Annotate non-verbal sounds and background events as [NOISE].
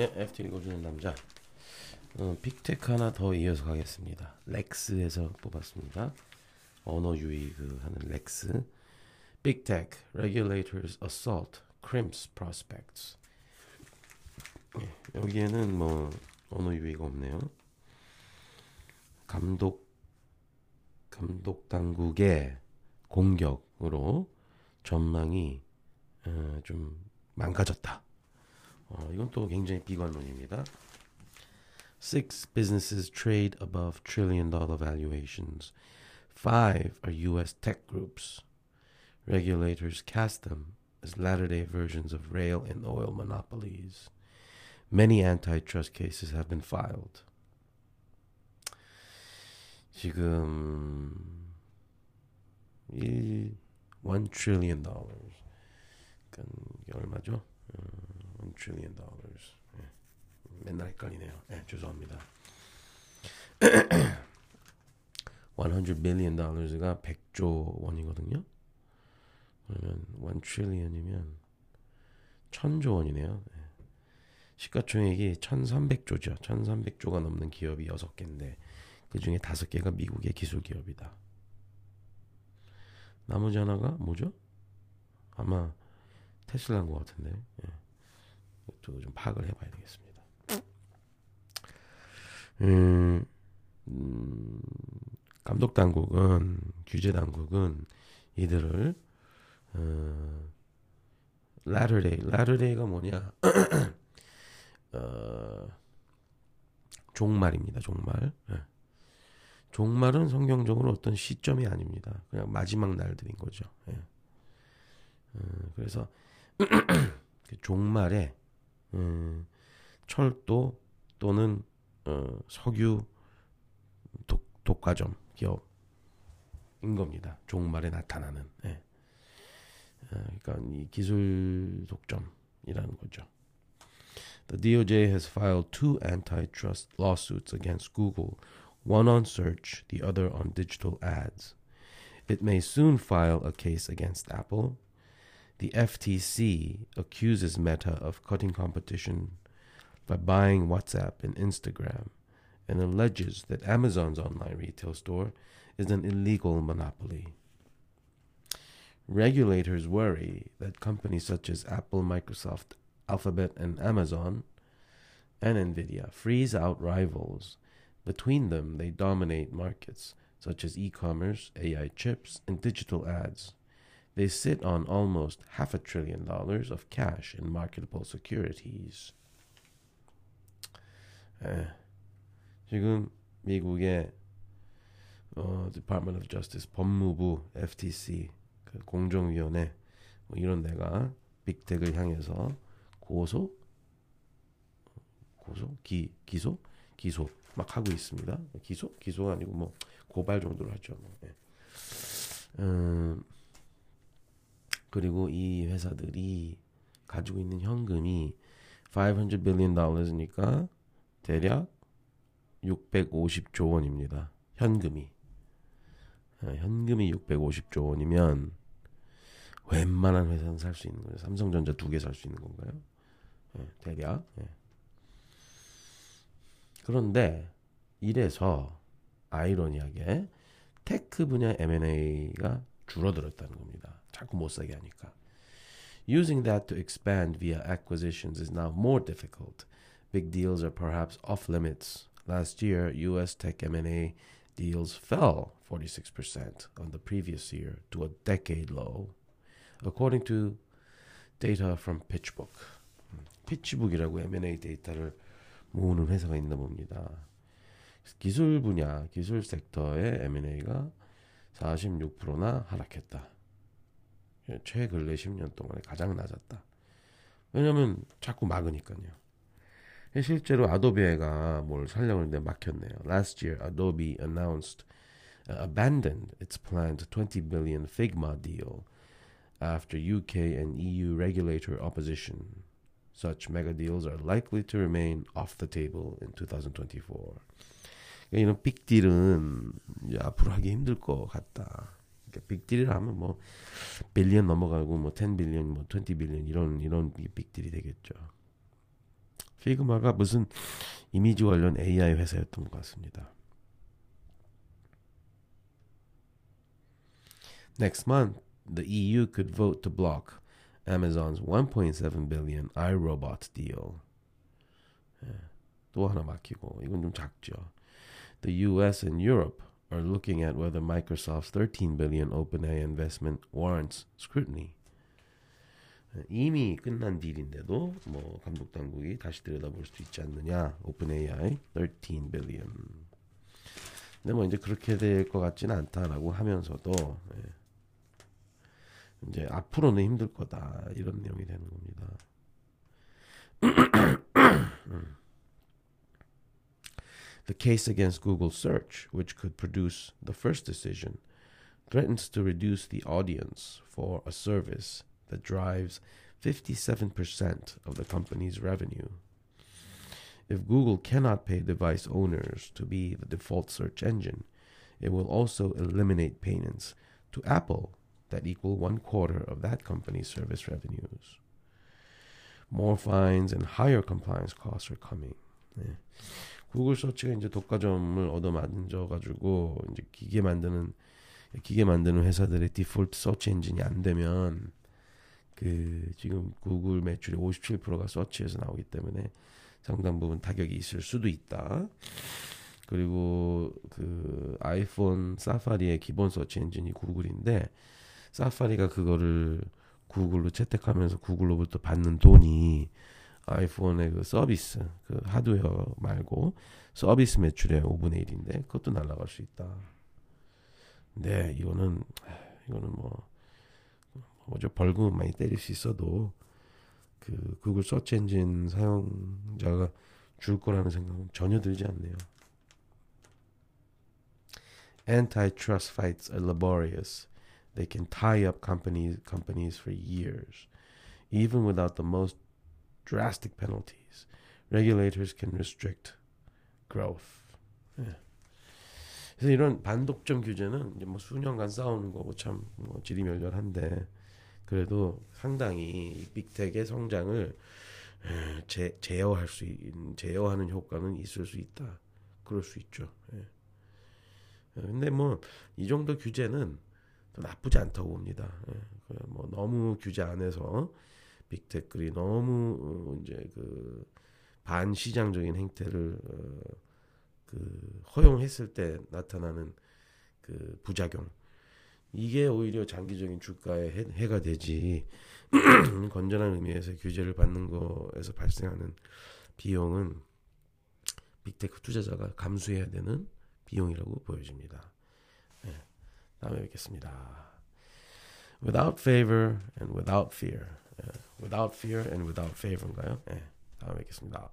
네, FT 읽어주는 남자. 어, Big Tech 하나 더 이어서 가겠습니다. Lex에서 뽑았습니다. 언어유희 하는 Lex. Tech Regulators Assault Crimps Prospects. 네, 여기에는 뭐 언어유희 없네요. 감독 감독 당국의 공격으로 전망이 어, 좀 망가졌다. 어, 이건 또 굉장히 비관론입니다. Six businesses trade above trillion dollar valuations. Five are U.S. tech groups. Regulators cast them as latter day versions of rail and oil monopolies. Many antitrust cases have been filed. 지금 이 one trillion dollars. 그러니까 이게 얼마죠? One trillion dollars. 네. 맨날 헷갈리네요. 네, 죄송합니다. [CLEARS THROAT] 100 billion dollars가 100조 원이거든요. 그러면 1 trillion이면 1000조 원이네요. 네. 시가총액이 1300조죠. 1300조가 넘는 기업이 6개인데 그 중에 5개가 미국의 기술 기업이다. 나머지 하나가 뭐죠? 아마 테슬라인 것 같은데. 예. 이것도 좀 파악을 해봐야 되겠습니다. 음, 음, 감독 당국은 규제 당국은 이들을 어, latter day가 뭐냐? [CLEARS THROAT] 어, 종말입니다. 종말. 예. 종말은 성경적으로 어떤 시점이 아닙니다. 그냥 마지막 날들인 거죠. 예. 어, 그래서 [CLEARS THROAT] 그 종말에 음, 철도 또는 어, 석유 독, 독과점 기업인 겁니다. 종말에 나타나는. 예. 어, 그러니까 이 기술 독점이라는 거죠. The DOJ has filed two antitrust lawsuits against Google, one on search, the other on digital ads. It may soon file a case against Apple, the FTC accuses Meta of cutting competition by buying WhatsApp and Instagram and alleges that Amazon's online retail store is an illegal monopoly. Regulators worry that companies such as Apple, Microsoft, Alphabet, and Amazon and Nvidia freeze out rivals. Between them, they dominate markets such as e commerce, AI chips, and digital ads. They sit on almost half a trillion dollars of cash in marketable securities. 에, 지금 미국의 어, Department of Justice 법무부 FTC 그 공정위원회 뭐 이런 데가 빅텍을 향해서 고소 고소 기 기소 기소 막 하고 있습니다. 기소 기소가 아니고 뭐 고발 정도로 하죠. 뭐. 네. 음, 그리고 이 회사들이 가지고 있는 현금이 500 billion dollars니까 대략 650조 원입니다. 현금이. 현금이 650조 원이면 웬만한 회사는 살 수 있는 거예요. 삼성전자 두 개 살 수 있는 건가요? 네, 대략. 네. 그런데 이래서 아이러니하게 tech 분야 M&A가 줄어들었다는 겁니다. 자꾸 못 사게 하니까. Using that to expand via acquisitions is now more difficult. Big deals are perhaps off limits. Last year, U.S. tech M&A deals fell 46% on the previous year to a decade low, according to data from PitchBook. 피치북이라고 M&A 데이터를 모으는 회사가 있나 봅니다. 기술 분야, 기술 섹터의 M&A가 46%나 하락했다. 최근래 10년 동안에 가장 낮았다. 왜냐면 자꾸 막으니까요. 실제로 아도베가 뭘 살려고 했는데 막혔네요. Last year, Adobe announced uh, abandoned its planned 20 billion Figma deal after UK and EU regulator opposition. Such mega deals are likely to remain off the table in 2024. 이런 빅딜은 앞으로 하기 힘들 것 같다. 그러니까 빅딜을 하면 뭐 빌리언 넘어가고 뭐10 빌리언 뭐 20 빌리언 이런 이런 빅딜이 되겠죠. 피그마가 무슨 이미지 관련 AI 회사였던 것 같습니다. Next month, the EU could vote to block Amazon's 1.7 billion iRobot deal. 또 하나 막히고 이건 좀 작죠. The US and Europe are looking at whether Microsoft's 13 billion OpenAI investment warrants scrutiny. 이미 끝난 딜인데도 뭐 감독 당국이 다시 들여다볼 수 있지 않느냐. OpenAI 13 billion. 근데 뭐 이제 그렇게 될 것 같지는 않다라고 하면서도 예. 이제 앞으로는 힘들 거다 이런 내용이 되는 겁니다. The case against Google Search, which could produce the first decision, threatens to reduce the audience for a service that drives 57% of the company's revenue. If Google cannot pay device owners to be the default search engine, it will also eliminate payments to Apple that equal one quarter of that company's service revenues. More fines and higher compliance costs are coming. 네. 구글 search가 이제 독과점으로 얻어맞아 가지고 이제 기계 만드는 기계 만드는 회사들의 default search engine이 안 되면 그 지금 구글 매출의 57%가 서치에서 나오기 때문에 상당 부분 타격이 있을 수도 있다. 그리고 그 아이폰 사파리의 기본 서치 엔진이 구글인데 사파리가 그거를 구글로 채택하면서 구글로부터 받는 돈이 아이폰의 그 서비스, 그 하드웨어 말고 서비스 매출의 5분의 1인데 그것도 날아갈 수 있다. 네, 이거는 이거는 뭐 뭐죠 벌금 많이 때릴 수 있어도 그 구글 서치 엔진 사용자가 줄 거라는 생각은 전혀 들지 않네요. Antitrust fights are laborious. They can tie up companies companies for years. Even without the most drastic penalties, regulators can restrict growth. 예. 그래서 이런 반독점 규제는 이제 뭐 수년간 싸우는 거고 참뭐 지리멸렬한데 그래도 상당히 빅텍의 성장을 제, 제어할 수 제어하는 효과는 있을 수 있다. 그럴 수 있죠. 예. 근데 뭐 이 정도 규제는 나쁘지 않다고 봅니다. 예. 뭐 너무 규제 안에서 빅테크들이 너무 이제 그 반시장적인 행태를 어, 그 허용했을 때 나타나는 그 부작용 이게 오히려 장기적인 주가에 해, 가 되지 [CLEARS THROAT] 건전한 의미에서 규제를 받는 거에서 발생하는 비용은 빅테크 투자자가 감수해야 되는 비용이라고 보여집니다. 네, 다음에 뵙겠습니다. Without favor and without fear. Without fear and without favor인가요? 네, 다음에 뵙겠습니다.